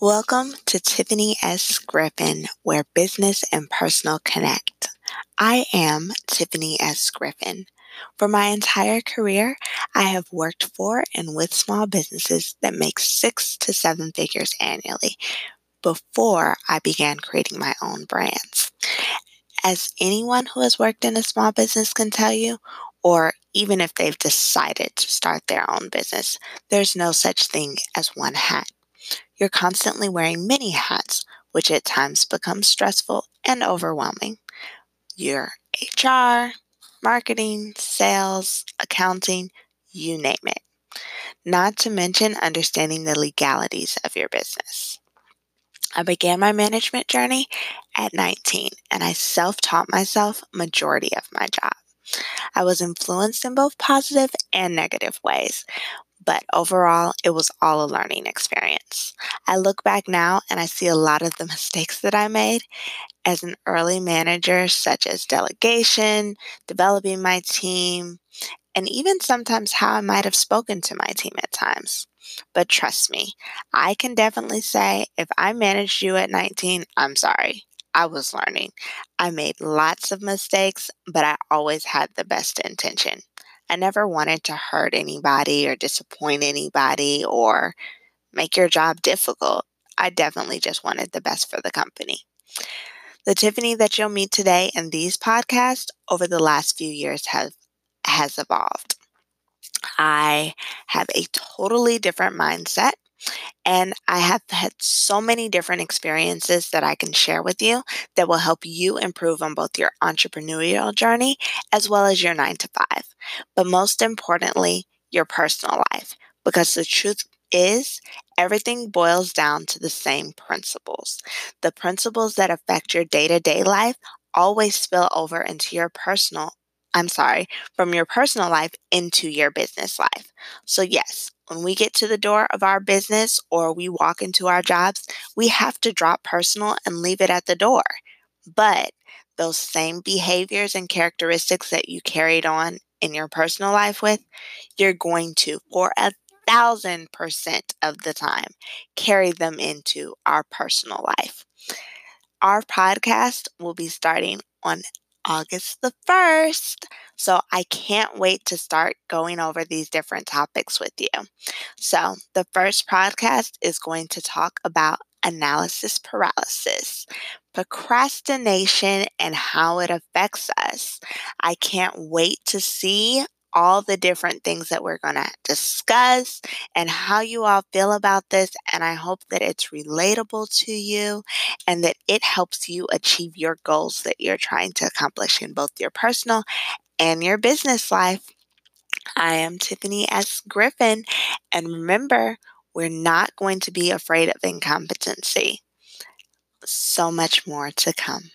Welcome to Tiffany S. Griffin, where business and personal connect. I am Tiffany S. Griffin. For my entire career, I have worked for and with small businesses that make six to seven figures annually before I began creating my own brands. As anyone who has worked in a small business can tell you, or even if they've decided to start their own business, there's no such thing as one hat. You're constantly wearing many hats, which at times becomes stressful and overwhelming. You're HR, marketing, sales, accounting, you name it. Not to mention understanding the legalities of your business. I began my management journey at 19 and I self taught myself majority of my job. I was influenced in both positive and negative ways, but overall, it was all a learning experience. I look back now and I see a lot of the mistakes that I made as an early manager, such as delegation, developing my team, and even sometimes how I might have spoken to my team at times. But trust me, I can definitely say if I managed you at 19, I'm sorry. I was learning. I made lots of mistakes, but I always had the best intention. I never wanted to hurt anybody or disappoint anybody or make your job difficult. I definitely just wanted the best for the company. The Tiffany that you'll meet today in these podcasts over the last few years have has evolved. I have a totally different mindset. And I have had so many different experiences that I can share with you that will help you improve on both your entrepreneurial journey as well as your nine to five. But most importantly, your personal life. Because the truth is, everything boils down to the same principles. The principles that affect your day to day life always spill over into your personal I'm sorry, from your personal life into your business life. So, yes, when we get to the door of our business or we walk into our jobs, we have to drop personal and leave it at the door. But those same behaviors and characteristics that you carried on in your personal life with, you're going to, for a thousand percent of the time, carry them into our personal life. Our podcast will be starting on August the 1st. So I can't wait to start going over these different topics with you. So the first podcast is going to talk about analysis paralysis, procrastination, and how it affects us. I can't wait to see all the different things that we're going to discuss and how you all feel about this. And I hope that it's relatable to you and that it helps you achieve your goals that you're trying to accomplish in both your personal and your business life. I am Tiffany S. Griffin. And remember, we're not going to be afraid of incompetency. So much more to come.